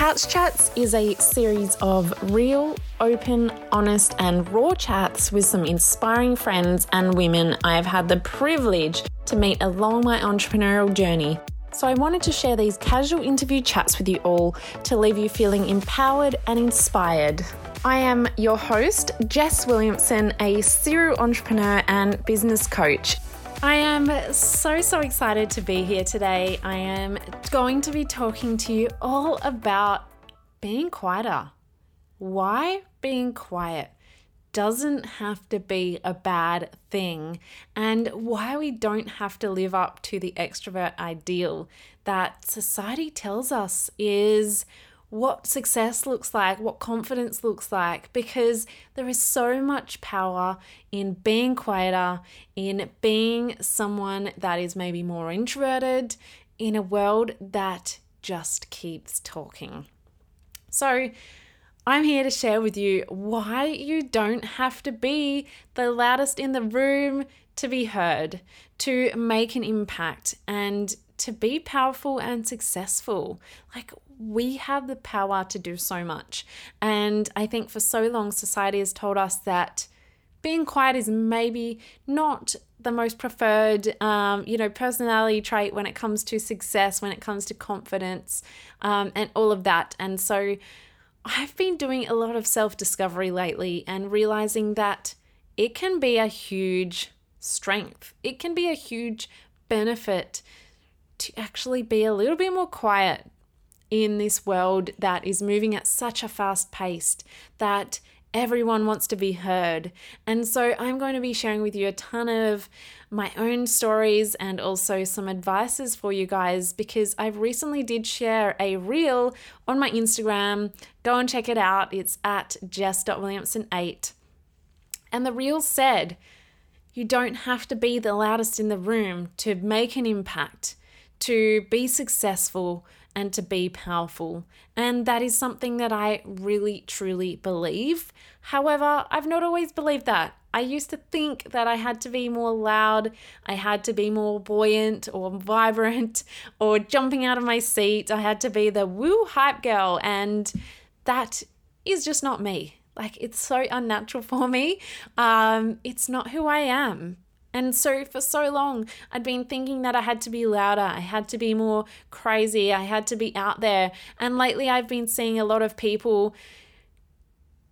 Couch Chats is a series of real, open, honest, and raw chats with some inspiring friends and women I've had the privilege to meet along my entrepreneurial journey. So, I wanted to share these casual interview chats with you all to leave you feeling empowered and inspired. I am your host, Jess Williamson, a serial entrepreneur and business coach. I am so, so excited to be here today. I am going to be talking to you all about being quieter. Why being quiet doesn't have to be a bad thing, and why we don't have to live up to the extrovert ideal that society tells us is what success looks like, what confidence looks like, because there is so much power in being quieter, in being someone that is maybe more introverted in a world that just keeps talking. So, I'm here to share with you why you don't have to be the loudest in the room to be heard, to make an impact, and to be powerful and successful. Like, we have the power to do so much. And I think for so long, society has told us that being quiet is maybe not the most preferred, um, you know, personality trait when it comes to success, when it comes to confidence, um, and all of that. And so I've been doing a lot of self discovery lately and realizing that it can be a huge strength. It can be a huge benefit to actually be a little bit more quiet, in this world that is moving at such a fast pace that everyone wants to be heard. And so I'm going to be sharing with you a ton of my own stories and also some advices for you guys because I recently did share a reel on my Instagram. Go and check it out. It's at jess.williamson8. And the reel said, you don't have to be the loudest in the room to make an impact, to be successful, and to be powerful. And that is something that I really, truly believe. However, I've not always believed that. I used to think that I had to be more loud, I had to be more buoyant or vibrant or jumping out of my seat. I had to be the woo hype girl. And that is just not me. Like, it's so unnatural for me. Um, it's not who I am. And so for so long, I'd been thinking that I had to be louder, I had to be more crazy, I had to be out there. And lately, I've been seeing a lot of people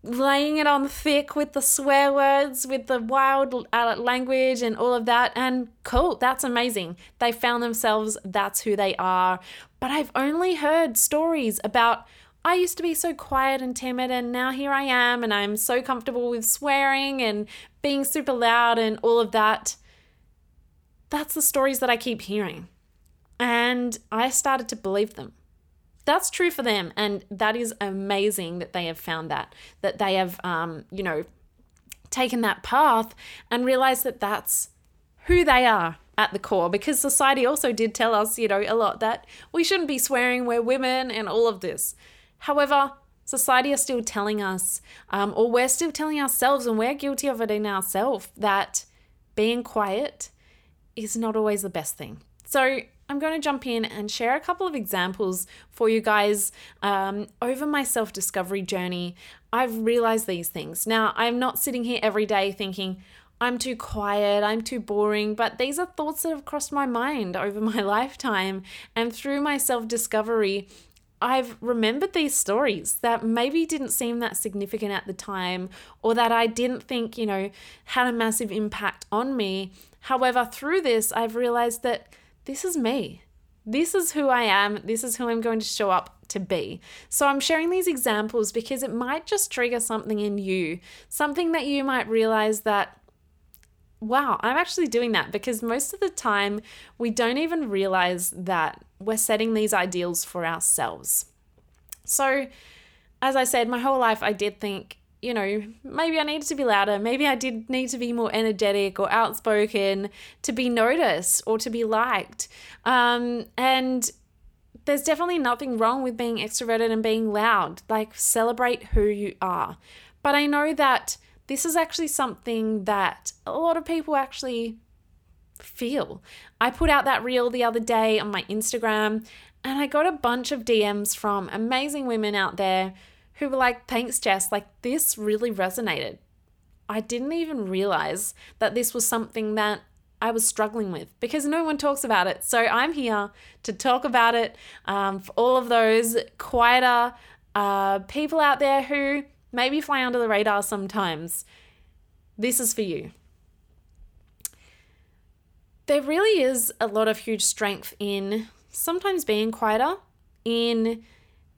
laying it on thick with the swear words, with the wild uh, language and all of that. And cool, that's amazing. They found themselves, that's who they are. But I've only heard stories about I used to be so quiet and timid, and now here I am, and I'm so comfortable with swearing and being super loud and all of that. That's the stories that I keep hearing. And I started to believe them. That's true for them. And that is amazing that they have found that, that they have, um, you know, taken that path and realized that that's who they are at the core because society also did tell us, you know, a lot that we shouldn't be swearing, we're women, and all of this. However, society is still telling us, um, or we're still telling ourselves, and we're guilty of it in ourselves, that being quiet is not always the best thing. So, I'm going to jump in and share a couple of examples for you guys. Um, over my self discovery journey, I've realized these things. Now, I'm not sitting here every day thinking, I'm too quiet, I'm too boring, but these are thoughts that have crossed my mind over my lifetime. And through my self discovery, I've remembered these stories that maybe didn't seem that significant at the time or that I didn't think, you know, had a massive impact on me. However, through this, I've realized that this is me. This is who I am. This is who I'm going to show up to be. So I'm sharing these examples because it might just trigger something in you, something that you might realize that wow, I'm actually doing that because most of the time we don't even realize that we're setting these ideals for ourselves. So, as I said, my whole life I did think, you know, maybe I needed to be louder. Maybe I did need to be more energetic or outspoken to be noticed or to be liked. Um, and there's definitely nothing wrong with being extroverted and being loud. Like, celebrate who you are. But I know that this is actually something that a lot of people actually feel. I put out that reel the other day on my Instagram And I got a bunch of DMs from amazing women out there who were like, thanks, Jess, like this really resonated. I didn't even realize that this was something that I was struggling with because no one talks about it. So I'm here to talk about it um, for all of those quieter uh, people out there who maybe fly under the radar sometimes. This is for you. There really is a lot of huge strength in sometimes being quieter, in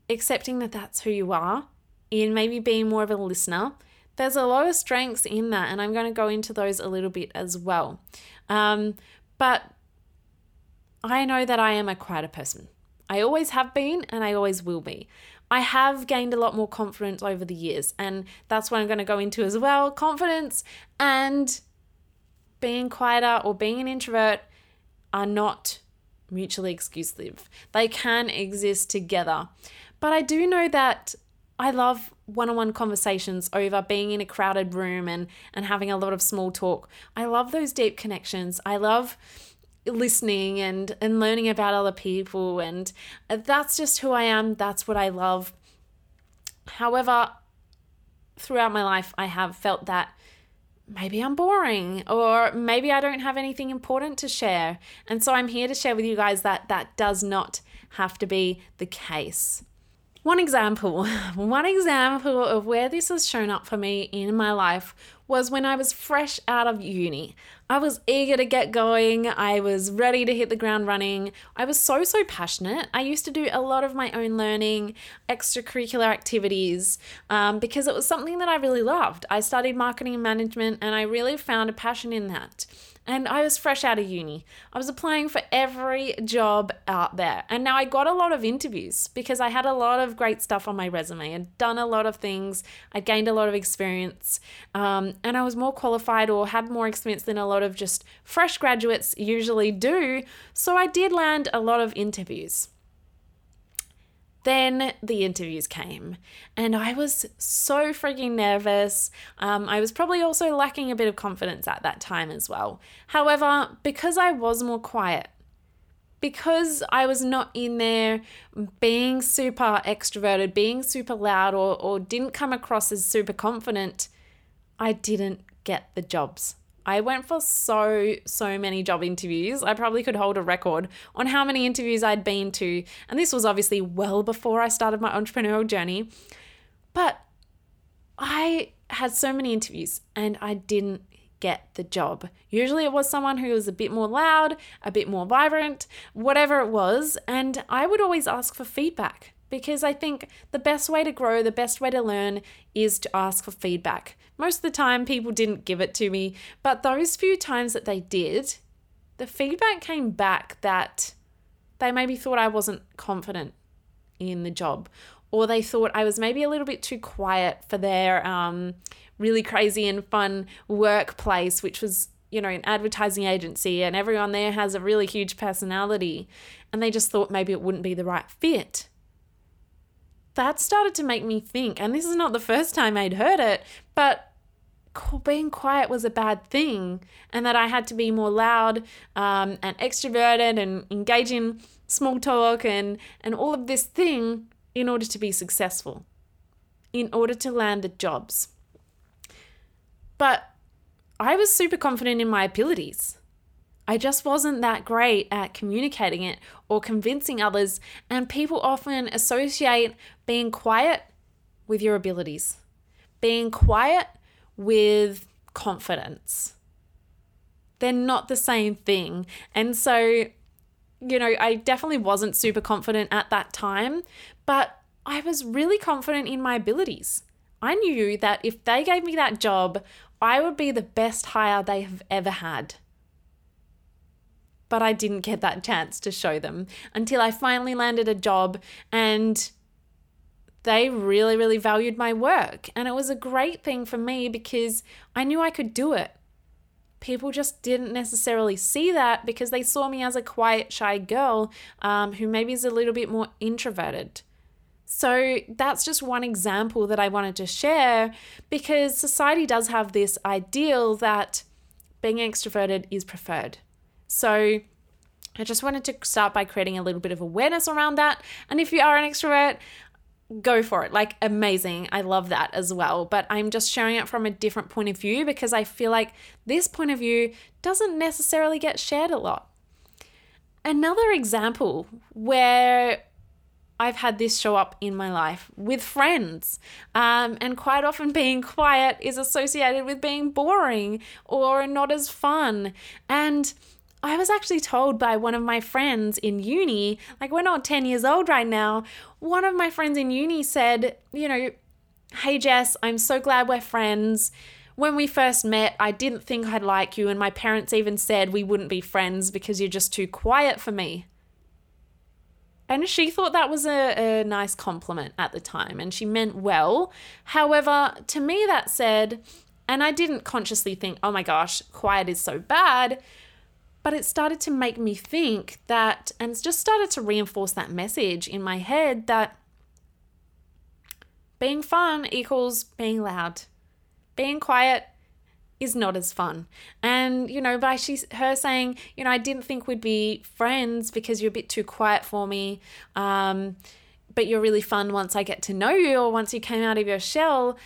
accepting that that's who you are, in maybe being more of a listener. There's a lot of strengths in that, and I'm going to go into those a little bit as well. Um, but I know that I am a quieter person. I always have been, and I always will be. I have gained a lot more confidence over the years, and that's what I'm going to go into as well confidence and being quieter or being an introvert are not mutually exclusive. They can exist together. But I do know that I love one-on-one conversations over being in a crowded room and and having a lot of small talk. I love those deep connections. I love listening and and learning about other people and that's just who I am. That's what I love. However, throughout my life I have felt that maybe I'm boring or maybe I don't have anything important to share. And so I'm here to share with you guys that that does not have to be the case. One example, one example of where this has shown up for me in my life was when I was fresh out of uni. I was eager to get going. I was ready to hit the ground running. I was so, so passionate. I used to do a lot of my own learning, extracurricular activities, um, because it was something that I really loved. I studied marketing and management, and I really found a passion in that. And I was fresh out of uni. I was applying for every job out there. And now I got a lot of interviews because I had a lot of great stuff on my resume. I'd done a lot of things, I'd gained a lot of experience, um, and I was more qualified or had more experience than a lot of just fresh graduates usually do. So I did land a lot of interviews. Then the interviews came, and I was so freaking nervous. Um, I was probably also lacking a bit of confidence at that time as well. However, because I was more quiet, because I was not in there being super extroverted, being super loud, or, or didn't come across as super confident, I didn't get the jobs. I went for so, so many job interviews. I probably could hold a record on how many interviews I'd been to. And this was obviously well before I started my entrepreneurial journey. But I had so many interviews and I didn't get the job. Usually it was someone who was a bit more loud, a bit more vibrant, whatever it was. And I would always ask for feedback because I think the best way to grow, the best way to learn is to ask for feedback. Most of the time, people didn't give it to me, but those few times that they did, the feedback came back that they maybe thought I wasn't confident in the job, or they thought I was maybe a little bit too quiet for their um, really crazy and fun workplace, which was you know, an advertising agency and everyone there has a really huge personality. And they just thought maybe it wouldn't be the right fit that started to make me think, and this is not the first time I'd heard it, but being quiet was a bad thing, and that I had to be more loud um, and extroverted and engage in small talk and, and all of this thing in order to be successful, in order to land the jobs. But I was super confident in my abilities. I just wasn't that great at communicating it or convincing others, and people often associate being quiet with your abilities, being quiet with confidence. They're not the same thing. And so, you know, I definitely wasn't super confident at that time, but I was really confident in my abilities. I knew that if they gave me that job, I would be the best hire they have ever had but I didn't get that chance to show them until I finally landed a job and they really, really valued my work. And it was a great thing for me because I knew I could do it. People just didn't necessarily see that because they saw me as a quiet, shy girl um, who maybe is a little bit more introverted. So that's just one example that I wanted to share because society does have this ideal that being extroverted is preferred. So I just wanted to start by creating a little bit of awareness around that. And if you are an extrovert, go for it. Like, amazing. I love that as well. But I'm just sharing it from a different point of view because I feel like this point of view doesn't necessarily get shared a lot. Another example where I've had this show up in my life with friends. Um, and quite often, being quiet is associated with being boring or not as fun. And I was actually told by one of my friends in uni, like we're not 10 years old right now, one of my friends in uni said, you know, hey Jess, I'm so glad we're friends. When we first met, I didn't think I'd like you, and my parents even said we wouldn't be friends because you're just too quiet for me. And she thought that was a, a nice compliment at the time, and she meant well. However, to me, that said, and I didn't consciously think, oh my gosh, quiet is so bad. But it started to make me think that, and just started to reinforce that message in my head that being fun equals being loud. Being quiet is not as fun. And, you know, by she, her saying, you know, I didn't think we'd be friends because you're a bit too quiet for me. Um, but you're really fun once I get to know you or once you came out of your shell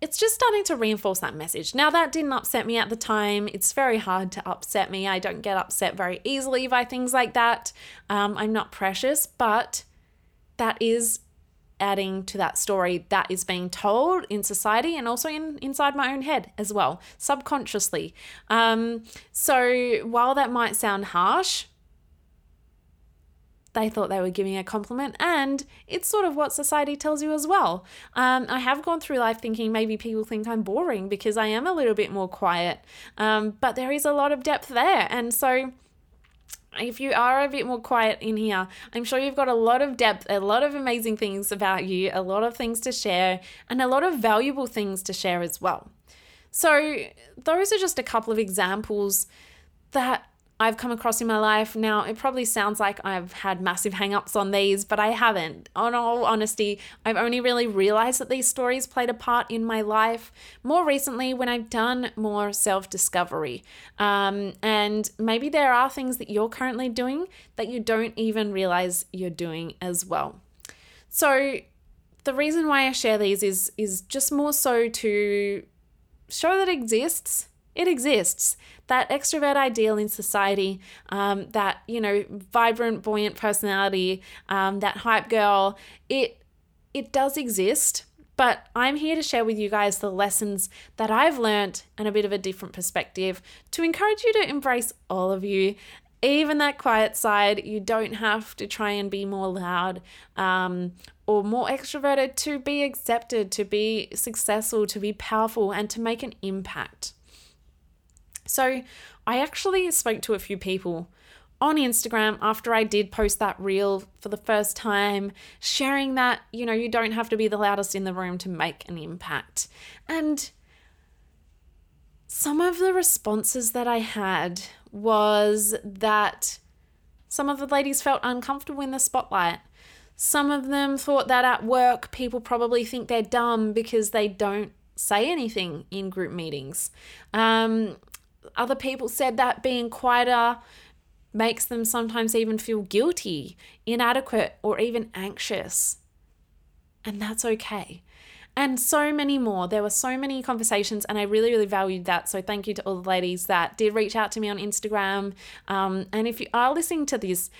it's just starting to reinforce that message. Now, that didn't upset me at the time. It's very hard to upset me. I don't get upset very easily by things like that. Um, I'm not precious, but that is adding to that story that is being told in society and also in inside my own head as well, subconsciously. Um, so while that might sound harsh, they thought they were giving a compliment, and it's sort of what society tells you as well. Um, I have gone through life thinking maybe people think I'm boring because I am a little bit more quiet, um, but there is a lot of depth there, and so if you are a bit more quiet in here, I'm sure you've got a lot of depth, a lot of amazing things about you, a lot of things to share, and a lot of valuable things to share as well. So, those are just a couple of examples that I've come across in my life. Now, it probably sounds like I've had massive hangups on these, but I haven't. On all honesty, I've only really realized that these stories played a part in my life more recently when I've done more self discovery. Um, and maybe there are things that you're currently doing that you don't even realize you're doing as well. So, the reason why I share these is, is just more so to show that it exists. It exists that extrovert ideal in society, um, that, you know, vibrant, buoyant personality, um, that hype girl, it, it does exist. But I'm here to share with you guys the lessons that I've learned and a bit of a different perspective to encourage you to embrace all of you even that quiet side, you don't have to try and be more loud um, or more extroverted to be accepted, to be successful, to be powerful, and to make an impact. So I actually spoke to a few people on Instagram after I did post that reel for the first time, sharing that, you know, you don't have to be the loudest in the room to make an impact. And some of the responses that I had was that some of the ladies felt uncomfortable in the spotlight. Some of them thought that at work people probably think they're dumb because they don't say anything in group meetings. Um, other people said that being quieter makes them sometimes even feel guilty, inadequate, or even anxious. And that's okay. And so many more. There were so many conversations, and I really, really valued that. So, thank you to all the ladies that did reach out to me on Instagram. Um, and if you are listening to this,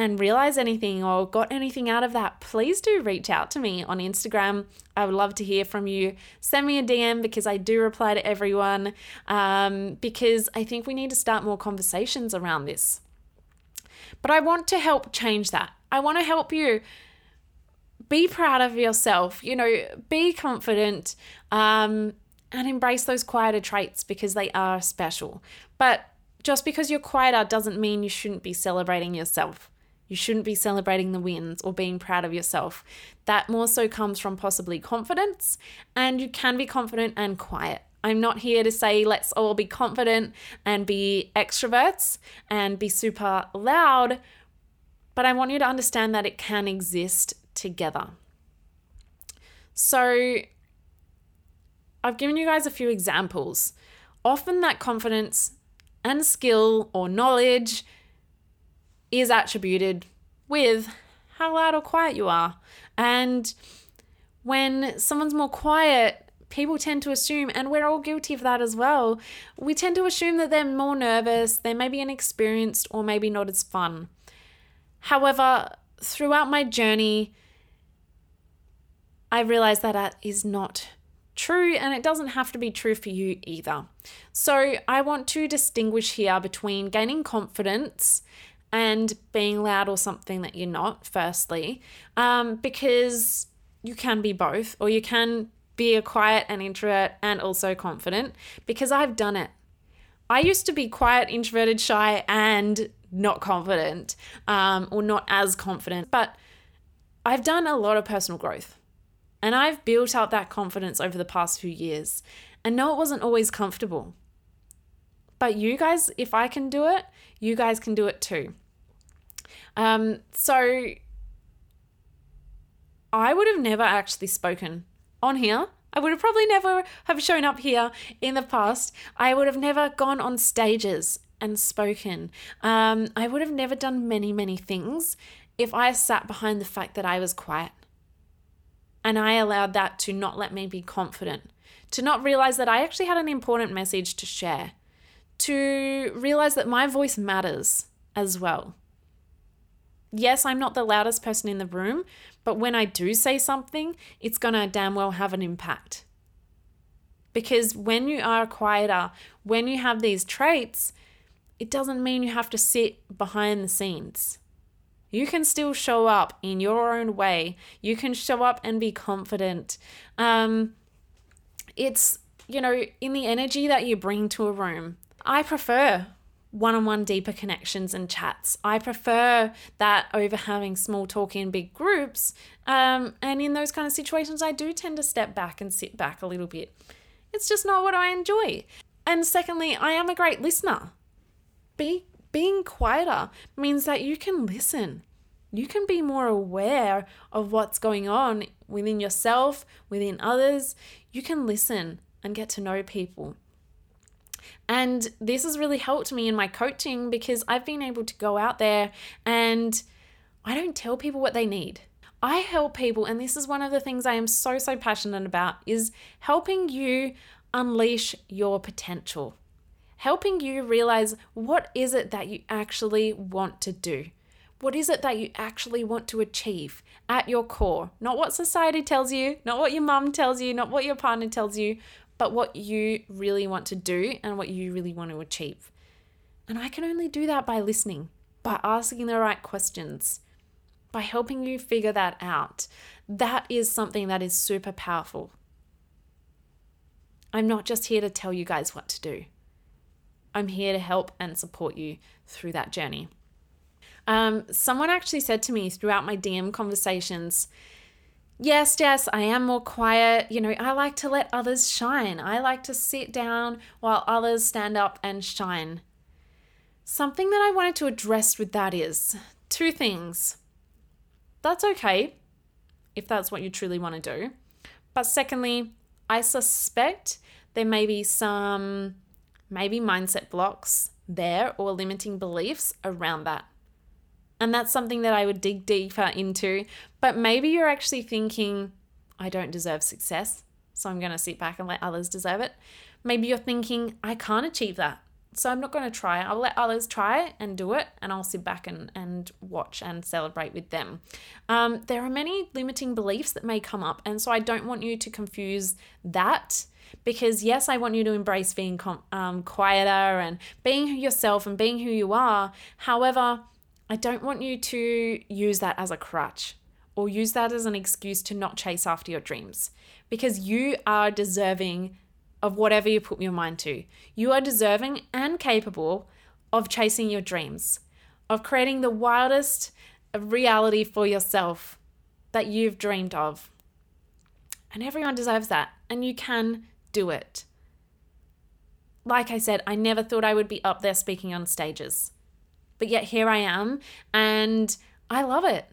and realize anything or got anything out of that, please do reach out to me on Instagram. I would love to hear from you. Send me a DM because I do reply to everyone um, because I think we need to start more conversations around this. But I want to help change that. I want to help you be proud of yourself, you know, be confident um, and embrace those quieter traits because they are special. But just because you're quieter doesn't mean you shouldn't be celebrating yourself. You shouldn't be celebrating the wins or being proud of yourself. That more so comes from possibly confidence, and you can be confident and quiet. I'm not here to say let's all be confident and be extroverts and be super loud, but I want you to understand that it can exist together. So, I've given you guys a few examples. Often, that confidence and skill or knowledge is attributed with how loud or quiet you are. And when someone's more quiet, people tend to assume, and we're all guilty of that as well, we tend to assume that they're more nervous, they may be inexperienced, or maybe not as fun. However, throughout my journey, I realized that that is not true and it doesn't have to be true for you either. So, I want to distinguish here between gaining confidence and being loud or something that you're not, firstly, um, because you can be both, or you can be a quiet and introvert and also confident, because I've done it. I used to be quiet, introverted, shy, and not confident, um, or not as confident, but I've done a lot of personal growth. And I've built up that confidence over the past few years. And no, it wasn't always comfortable. But you guys, if I can do it, you guys can do it too. Um, so I would have never actually spoken on here. I would have probably never have shown up here in the past. I would have never gone on stages and spoken. Um, I would have never done many, many things if I sat behind the fact that I was quiet. And I allowed that to not let me be confident, to not realize that I actually had an important message to share, to realize that my voice matters as well. Yes, I'm not the loudest person in the room, but when I do say something, it's going to damn well have an impact. Because when you are quieter, when you have these traits, it doesn't mean you have to sit behind the scenes. You can still show up in your own way. You can show up and be confident. Um, it's, you know, in the energy that you bring to a room. I prefer one on one deeper connections and chats. I prefer that over having small talk in big groups. Um, and in those kind of situations, I do tend to step back and sit back a little bit. It's just not what I enjoy. And secondly, I am a great listener. Be being quieter means that you can listen. You can be more aware of what's going on within yourself, within others. You can listen and get to know people. And this has really helped me in my coaching because I've been able to go out there and I don't tell people what they need. I help people and this is one of the things I am so so passionate about is helping you unleash your potential helping you realize what is it that you actually want to do. What is it that you actually want to achieve at your core? Not what society tells you, not what your mum tells you, not what your partner tells you, but what you really want to do and what you really want to achieve. And I can only do that by listening, by asking the right questions, by helping you figure that out. That is something that is super powerful. I'm not just here to tell you guys what to do. I'm here to help and support you through that journey. Um, someone actually said to me throughout my DM conversations, Yes, Jess, I am more quiet. You know, I like to let others shine. I like to sit down while others stand up and shine. Something that I wanted to address with that is two things. That's okay if that's what you truly want to do. But secondly, I suspect there may be some maybe mindset blocks there or limiting beliefs around that. And that's something that I would dig deeper into. But maybe you're actually thinking, I don't deserve success, so I'm going to sit back and let others deserve it. Maybe you're thinking, I can't achieve that, so I'm not going to try. I'll let others try and do it, and I'll sit back and, and watch and celebrate with them. Um, there are many limiting beliefs that may come up, and so I don't want you to confuse that because yes, I want you to embrace being com- um, quieter and being yourself and being who you are. However, I don't want you to use that as a crutch or use that as an excuse to not chase after your dreams because you are deserving of whatever you put your mind to. You are deserving and capable of chasing your dreams, of creating the wildest reality for yourself that you've dreamed of. And everyone deserves that. And you can do it. Like I said, I never thought I would be up there speaking on stages. But yet here I am, and I love it.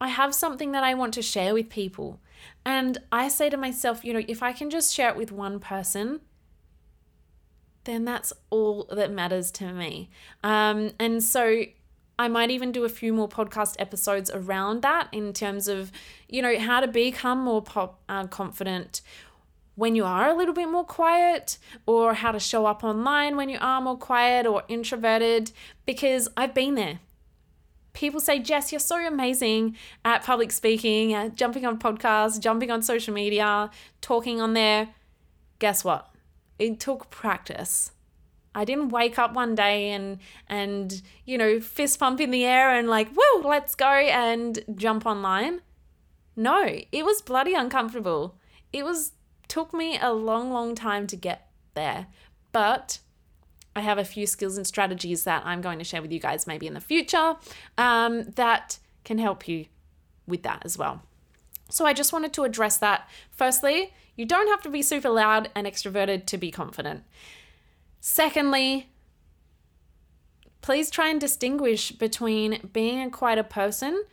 I have something that I want to share with people. And I say to myself, you know, if I can just share it with one person, then that's all that matters to me. Um, and so I might even do a few more podcast episodes around that in terms of, you know, how to become more pop, uh, confident when you are a little bit more quiet, or how to show up online when you are more quiet or introverted, because I've been there. People say, Jess, you're so amazing at public speaking, at jumping on podcasts, jumping on social media, talking on there. Guess what? It took practice. I didn't wake up one day and and you know fist pump in the air and like whoa let's go and jump online. No, it was bloody uncomfortable. It was took me a long, long time to get there, but I have a few skills and strategies that I'm going to share with you guys maybe in the future um, that can help you with that as well. So I just wanted to address that. Firstly, you don't have to be super loud and extroverted to be confident. Secondly, please try and distinguish between being a quieter person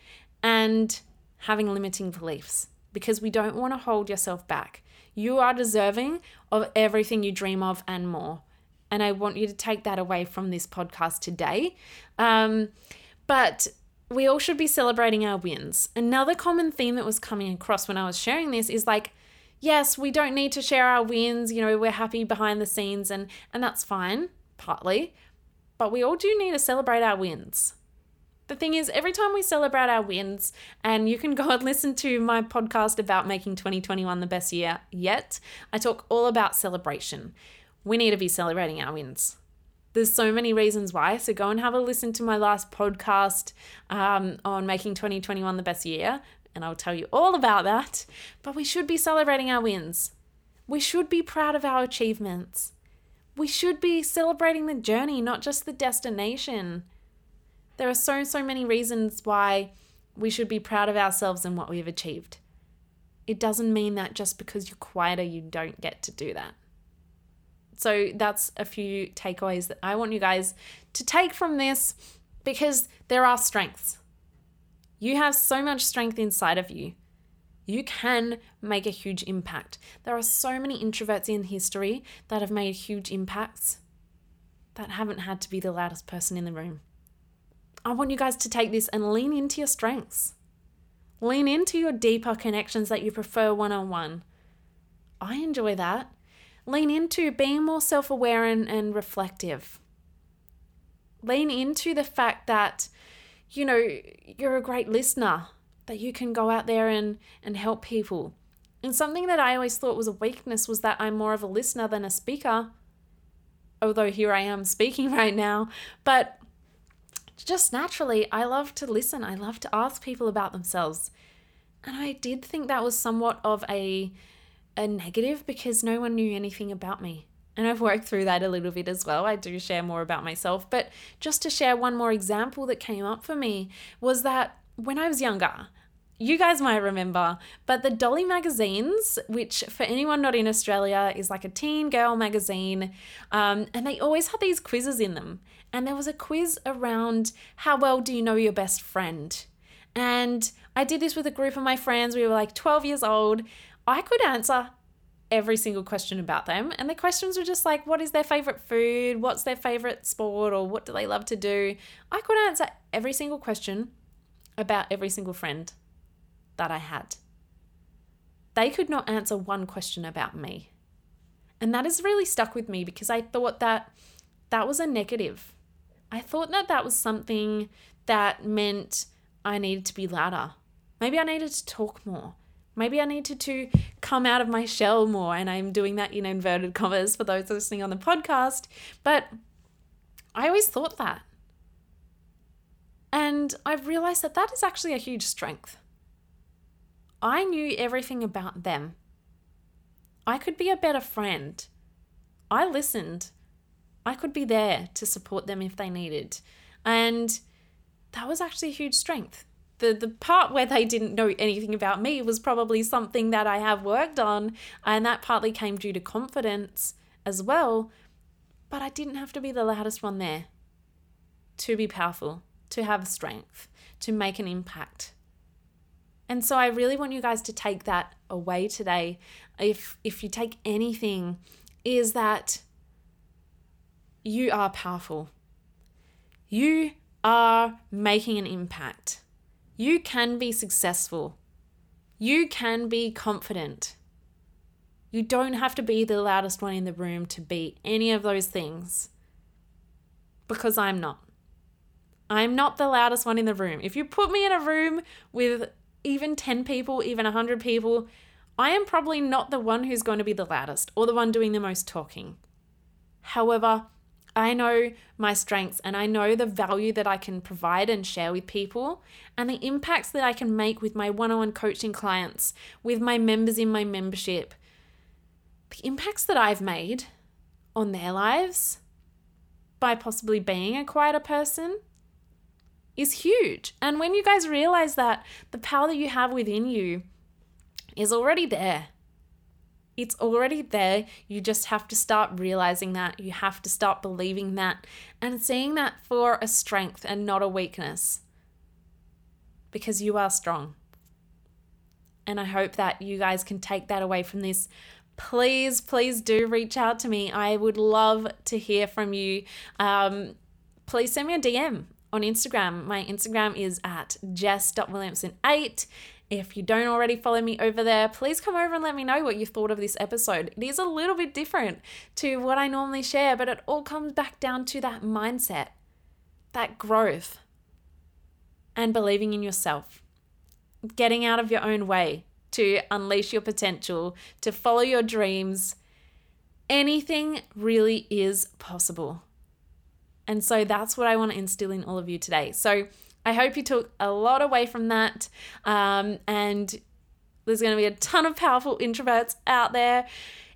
and having limiting beliefs because we don't want to hold yourself back. You are deserving of everything you dream of and more. And I want you to take that away from this podcast today. Um, but we all should be celebrating our wins. Another common theme that was coming across when I was sharing this is like, yes, we don't need to share our wins. You know, we're happy behind the scenes, and and that's fine, partly. But we all do need to celebrate our wins the thing is, every time we celebrate our wins, and you can go and listen to my podcast about making 2021 the best year yet, I talk all about celebration. We need to be celebrating our wins. There's so many reasons why. So go and have a listen to my last podcast um, on making 2021 the best year, and I'll tell you all about that. But we should be celebrating our wins. We should be proud of our achievements. We should be celebrating the journey, not just the destination. There are so, so many reasons why we should be proud of ourselves and what we've achieved. It doesn't mean that just because you're quieter, you don't get to do that. So that's a few takeaways that I want you guys to take from this because there are strengths. You have so much strength inside of you. You can make a huge impact. There are so many introverts in history that have made huge impacts that haven't had to be the loudest person in the room. I want you guys to take this and lean into your strengths. Lean into your deeper connections that you prefer one on one. I enjoy that. Lean into being more self aware and, and reflective. Lean into the fact that, you know, you're a great listener, that you can go out there and, and help people. And something that I always thought was a weakness was that I'm more of a listener than a speaker. Although here I am speaking right now. But just naturally, I love to listen. I love to ask people about themselves. And I did think that was somewhat of a a negative because no one knew anything about me. And I've worked through that a little bit as well. I do share more about myself. But just to share one more example that came up for me was that when I was younger, you guys might remember, but the Dolly magazines, which for anyone not in Australia is like a teen girl magazine, um, and they always had these quizzes in them and there was a quiz around how well do you know your best friend? And I did this with a group of my friends. We were like 12 years old. I could answer every single question about them. And the questions were just like, what is their favorite food? What's their favorite sport? Or what do they love to do? I could answer every single question about every single friend that I had. They could not answer one question about me. And that has really stuck with me because I thought that that was a negative. I thought that that was something that meant I needed to be louder. Maybe I needed to talk more. Maybe I needed to come out of my shell more. And I'm doing that in inverted commas for those listening on the podcast. But I always thought that. And I've realized that that is actually a huge strength. I knew everything about them. I could be a better friend. I listened. I could be there to support them if they needed. And that was actually a huge strength. The, the part where they didn't know anything about me was probably something that I have worked on, and that partly came due to confidence as well. But I didn't have to be the loudest one there to be powerful, to have strength, to make an impact. And so I really want you guys to take that away today. If if you take anything is that you are powerful. You are making an impact. You can be successful. You can be confident. You don't have to be the loudest one in the room to be any of those things. Because I'm not. I'm not the loudest one in the room. If you put me in a room with even 10 people, even 100 people, I am probably not the one who's going to be the loudest or the one doing the most talking. However, I know my strengths and I know the value that I can provide and share with people and the impacts that I can make with my one on one coaching clients, with my members in my membership. The impacts that I've made on their lives by possibly being a quieter person is huge. And when you guys realize that the power that you have within you is already there, it's already there. You just have to start realizing that. You have to start believing that and seeing that for a strength and not a weakness. Because you are strong. And I hope that you guys can take that away from this. Please, please do reach out to me. I would love to hear from you. Um, please send me a DM on Instagram. My Instagram is at jess.williamson8. If you don't already follow me over there, please come over and let me know what you thought of this episode. It is a little bit different to what I normally share, but it all comes back down to that mindset, that growth, and believing in yourself, getting out of your own way to unleash your potential, to follow your dreams. Anything really is possible. And so that's what I want to instill in all of you today. So I hope you took a lot away from that. Um, and there's going to be a ton of powerful introverts out there.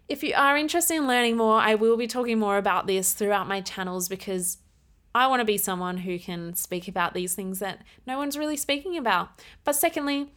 If you are interested in learning more, I will be talking more about this throughout my channels because I want to be someone who can speak about these things that no one's really speaking about. But secondly,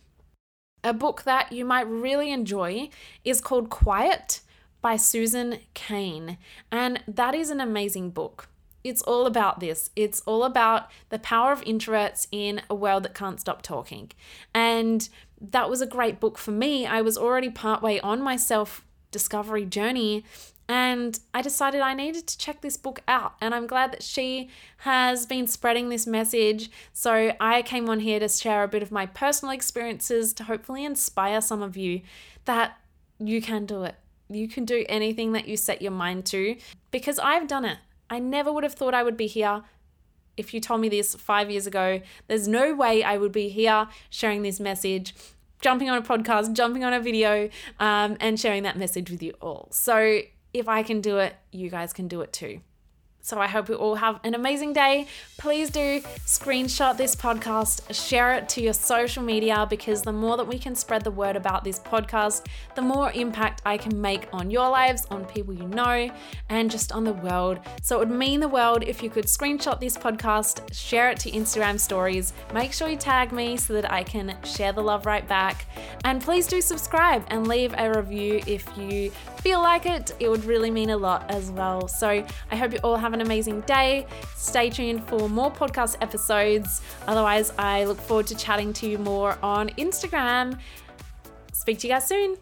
a book that you might really enjoy is called Quiet by Susan Cain. And that is an amazing book it's all about this. It's all about the power of introverts in a world that can't stop talking. And that was a great book for me. I was already partway on my self discovery journey and I decided I needed to check this book out. And I'm glad that she has been spreading this message. So I came on here to share a bit of my personal experiences to hopefully inspire some of you that you can do it. You can do anything that you set your mind to because I've done it. I never would have thought I would be here if you told me this five years ago. There's no way I would be here sharing this message, jumping on a podcast, jumping on a video, um, and sharing that message with you all. So if I can do it, you guys can do it too. So I hope you all have an amazing day. Please do screenshot this podcast, share it to your social media because the more that we can spread the word about this podcast, the more impact I can make on your lives, on people you know, and just on the world. So it would mean the world if you could screenshot this podcast, share it to Instagram stories, make sure you tag me so that I can share the love right back. And please do subscribe and leave a review if you feel like it. It would really mean a lot as well. So I hope you all have have an amazing day. Stay tuned for more podcast episodes. Otherwise, I look forward to chatting to you more on Instagram. Speak to you guys soon.